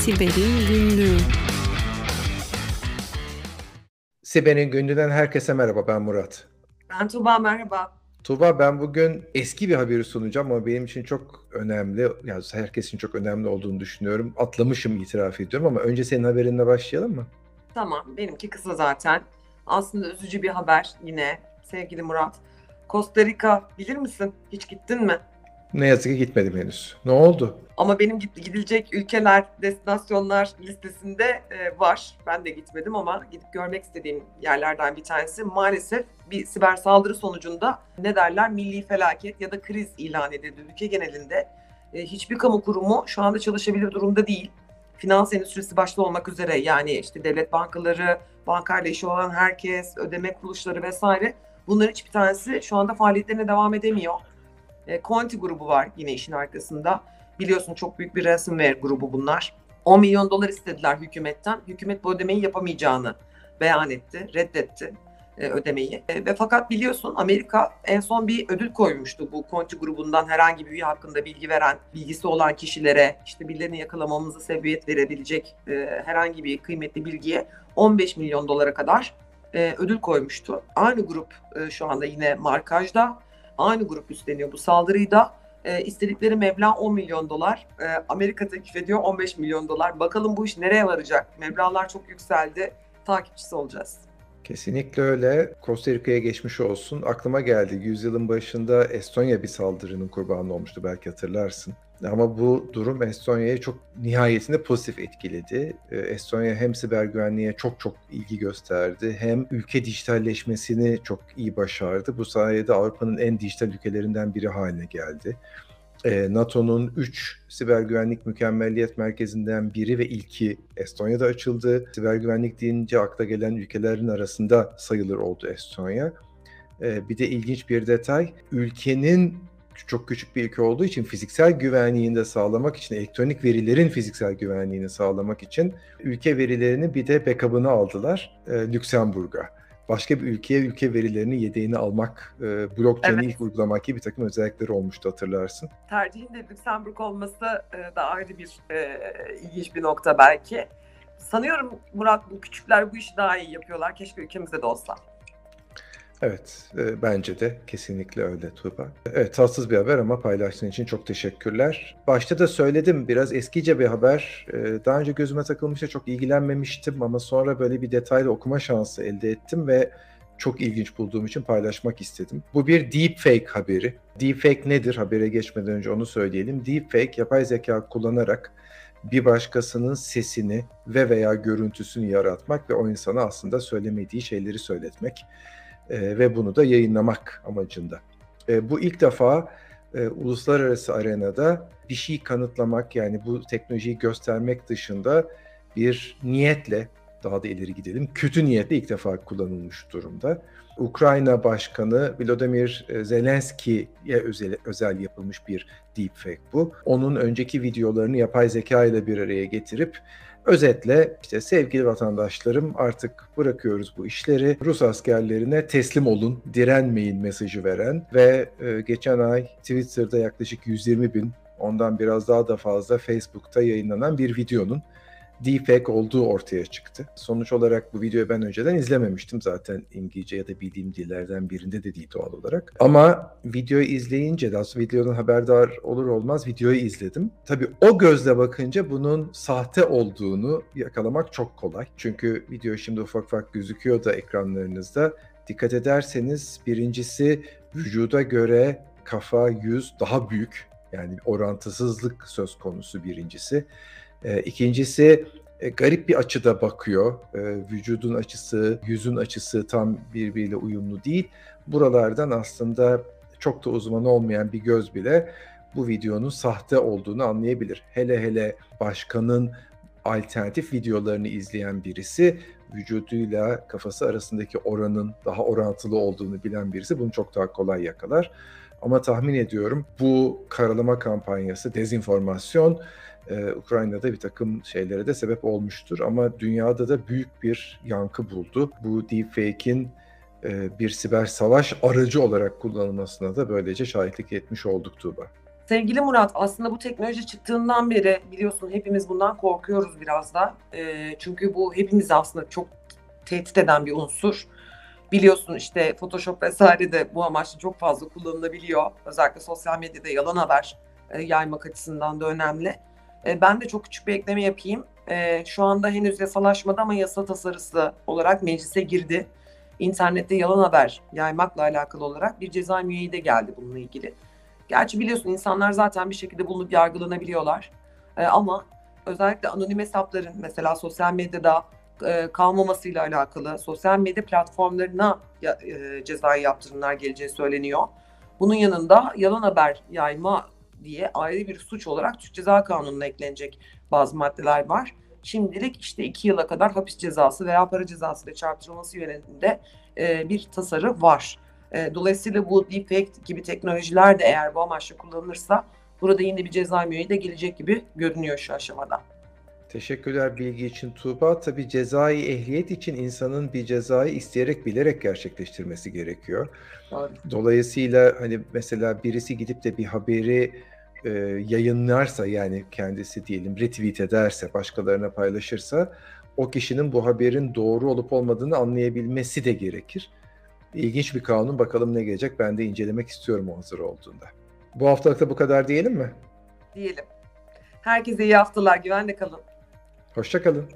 Siber'in Günlüğü Siber'in Günlüğü'nden herkese merhaba ben Murat. Ben Tuğba merhaba. Tuğba ben bugün eski bir haberi sunacağım ama benim için çok önemli, yani herkes için çok önemli olduğunu düşünüyorum. Atlamışım itiraf ediyorum ama önce senin haberinle başlayalım mı? Tamam benimki kısa zaten. Aslında üzücü bir haber yine sevgili Murat. Costa Rica bilir misin? Hiç gittin mi? Ne yazık ki gitmedim henüz. Ne oldu? Ama benim gidilecek ülkeler, destinasyonlar listesinde e, var. Ben de gitmedim ama gidip görmek istediğim yerlerden bir tanesi. Maalesef bir siber saldırı sonucunda ne derler milli felaket ya da kriz ilan edildi ülke genelinde. E, hiçbir kamu kurumu şu anda çalışabilir durumda değil. Finans endüstrisi başta olmak üzere yani işte devlet bankaları, bankayla işi olan herkes, ödeme kuruluşları vesaire bunların hiçbir tanesi şu anda faaliyetlerine devam edemiyor. E, Conti grubu var yine işin arkasında. Biliyorsun çok büyük bir ransomware grubu bunlar. 10 milyon dolar istediler hükümetten. Hükümet bu ödemeyi yapamayacağını beyan etti, reddetti e, ödemeyi. E, ve fakat biliyorsun Amerika en son bir ödül koymuştu bu Conti grubundan herhangi bir üye hakkında bilgi veren, bilgisi olan kişilere işte birilerini yakalamamıza sebebiyet verebilecek herhangi bir kıymetli bilgiye 15 milyon dolara kadar ödül koymuştu. Aynı grup şu anda yine markajda. Aynı grup üstleniyor bu saldırıyı da. E, istedikleri meblağ 10 milyon dolar. E, Amerika teklif ediyor 15 milyon dolar. Bakalım bu iş nereye varacak? Meblağlar çok yükseldi. Takipçisi olacağız. Kesinlikle öyle. Costa Rica'ya geçmiş olsun. Aklıma geldi. Yüzyılın başında Estonya bir saldırının kurbanı olmuştu belki hatırlarsın. Ama bu durum Estonya'yı çok nihayetinde pozitif etkiledi. Ee, Estonya hem siber güvenliğe çok çok ilgi gösterdi hem ülke dijitalleşmesini çok iyi başardı. Bu sayede Avrupa'nın en dijital ülkelerinden biri haline geldi. Ee, NATO'nun 3 siber güvenlik mükemmelliyet merkezinden biri ve ilki Estonya'da açıldı. Siber güvenlik deyince akla gelen ülkelerin arasında sayılır oldu Estonya. Ee, bir de ilginç bir detay, ülkenin çok küçük bir ülke olduğu için fiziksel güvenliğini de sağlamak için, elektronik verilerin fiziksel güvenliğini sağlamak için ülke verilerini bir de backup'ını aldılar e, Lüksemburg'a. Başka bir ülkeye ülke verilerini yedeğini almak, e, blockchain'i Evet. ilk uygulamak gibi bir takım özellikleri olmuştu hatırlarsın. Tercihin de Lüksemburg olması e, da ayrı bir e, ilginç bir nokta belki. Sanıyorum Murat bu küçükler bu işi daha iyi yapıyorlar. Keşke ülkemizde de olsa. Evet, e, bence de kesinlikle öyle Tuğba. Evet, tatsız bir haber ama paylaştığın için çok teşekkürler. Başta da söyledim, biraz eskice bir haber. E, Daha önce gözüme takılmıştı, çok ilgilenmemiştim ama sonra böyle bir detaylı okuma şansı elde ettim ve çok ilginç bulduğum için paylaşmak istedim. Bu bir deepfake haberi. Deepfake nedir? Habere geçmeden önce onu söyleyelim. Deepfake, yapay zeka kullanarak bir başkasının sesini ve veya görüntüsünü yaratmak ve o insana aslında söylemediği şeyleri söyletmek e, ve bunu da yayınlamak amacında. E, bu ilk defa e, uluslararası arenada bir şey kanıtlamak yani bu teknolojiyi göstermek dışında bir niyetle daha da ileri gidelim kötü niyetle ilk defa kullanılmış durumda. Ukrayna Başkanı Volodymyr Zelenski'ye özel, özel yapılmış bir deepfake bu. Onun önceki videolarını yapay zeka ile bir araya getirip Özetle işte sevgili vatandaşlarım artık bırakıyoruz bu işleri. Rus askerlerine teslim olun, direnmeyin mesajı veren ve e, geçen ay Twitter'da yaklaşık 120 bin, ondan biraz daha da fazla Facebook'ta yayınlanan bir videonun deepfake olduğu ortaya çıktı. Sonuç olarak bu videoyu ben önceden izlememiştim zaten İngilizce ya da bildiğim dillerden birinde de değil doğal olarak. Ama videoyu izleyince de aslında videodan haberdar olur olmaz videoyu izledim. Tabii o gözle bakınca bunun sahte olduğunu yakalamak çok kolay. Çünkü video şimdi ufak ufak gözüküyor da ekranlarınızda. Dikkat ederseniz birincisi vücuda göre kafa, yüz daha büyük. Yani orantısızlık söz konusu birincisi. E, ikincisi e, garip bir açıda bakıyor. E, vücudun açısı, yüzün açısı tam birbiriyle uyumlu değil. Buralardan aslında çok da uzman olmayan bir göz bile bu videonun sahte olduğunu anlayabilir. Hele hele başkanın alternatif videolarını izleyen birisi vücuduyla kafası arasındaki oranın daha orantılı olduğunu bilen birisi bunu çok daha kolay yakalar. Ama tahmin ediyorum bu karalama kampanyası, dezinformasyon e, Ukrayna'da bir takım şeylere de sebep olmuştur. Ama dünyada da büyük bir yankı buldu. Bu deepfake'in e, bir siber savaş aracı olarak kullanılmasına da böylece şahitlik etmiş olduk Tuğba. Sevgili Murat, aslında bu teknoloji çıktığından beri biliyorsun hepimiz bundan korkuyoruz biraz da. Ee, çünkü bu hepimiz aslında çok tehdit eden bir unsur. Biliyorsun işte Photoshop vesaire de bu amaçla çok fazla kullanılabiliyor. Özellikle sosyal medyada yalan haber e, yaymak açısından da önemli. E, ben de çok küçük bir ekleme yapayım. E, şu anda henüz yasalaşmadı ama yasa tasarısı olarak meclise girdi. İnternette yalan haber yaymakla alakalı olarak bir ceza müeyyide geldi bununla ilgili. Gerçi biliyorsun insanlar zaten bir şekilde bulunup yargılanabiliyorlar. E, ama özellikle anonim hesapların mesela sosyal medyada e, kalmamasıyla alakalı sosyal medya platformlarına cezai yaptırımlar geleceği söyleniyor. Bunun yanında yalan haber yayma diye ayrı bir suç olarak Türk Ceza Kanunu'na eklenecek bazı maddeler var. Şimdilik işte iki yıla kadar hapis cezası veya para cezası ile çarptırılması yönünde e, bir tasarı var. E, dolayısıyla bu deepfake gibi teknolojiler de eğer bu amaçla kullanılırsa burada yine bir ceza müeyyide gelecek gibi görünüyor şu aşamada. Teşekkürler bilgi için Tuğba. Tabii cezai ehliyet için insanın bir cezayı isteyerek bilerek gerçekleştirmesi gerekiyor. Doğru. Dolayısıyla hani mesela birisi gidip de bir haberi e, yayınlarsa yani kendisi diyelim retweet ederse, başkalarına paylaşırsa o kişinin bu haberin doğru olup olmadığını anlayabilmesi de gerekir. İlginç bir kanun. Bakalım ne gelecek. Ben de incelemek istiyorum o hazır olduğunda. Bu haftalık da bu kadar diyelim mi? Diyelim. Herkese iyi haftalar. Güvenle kalın. Hoşça kalın.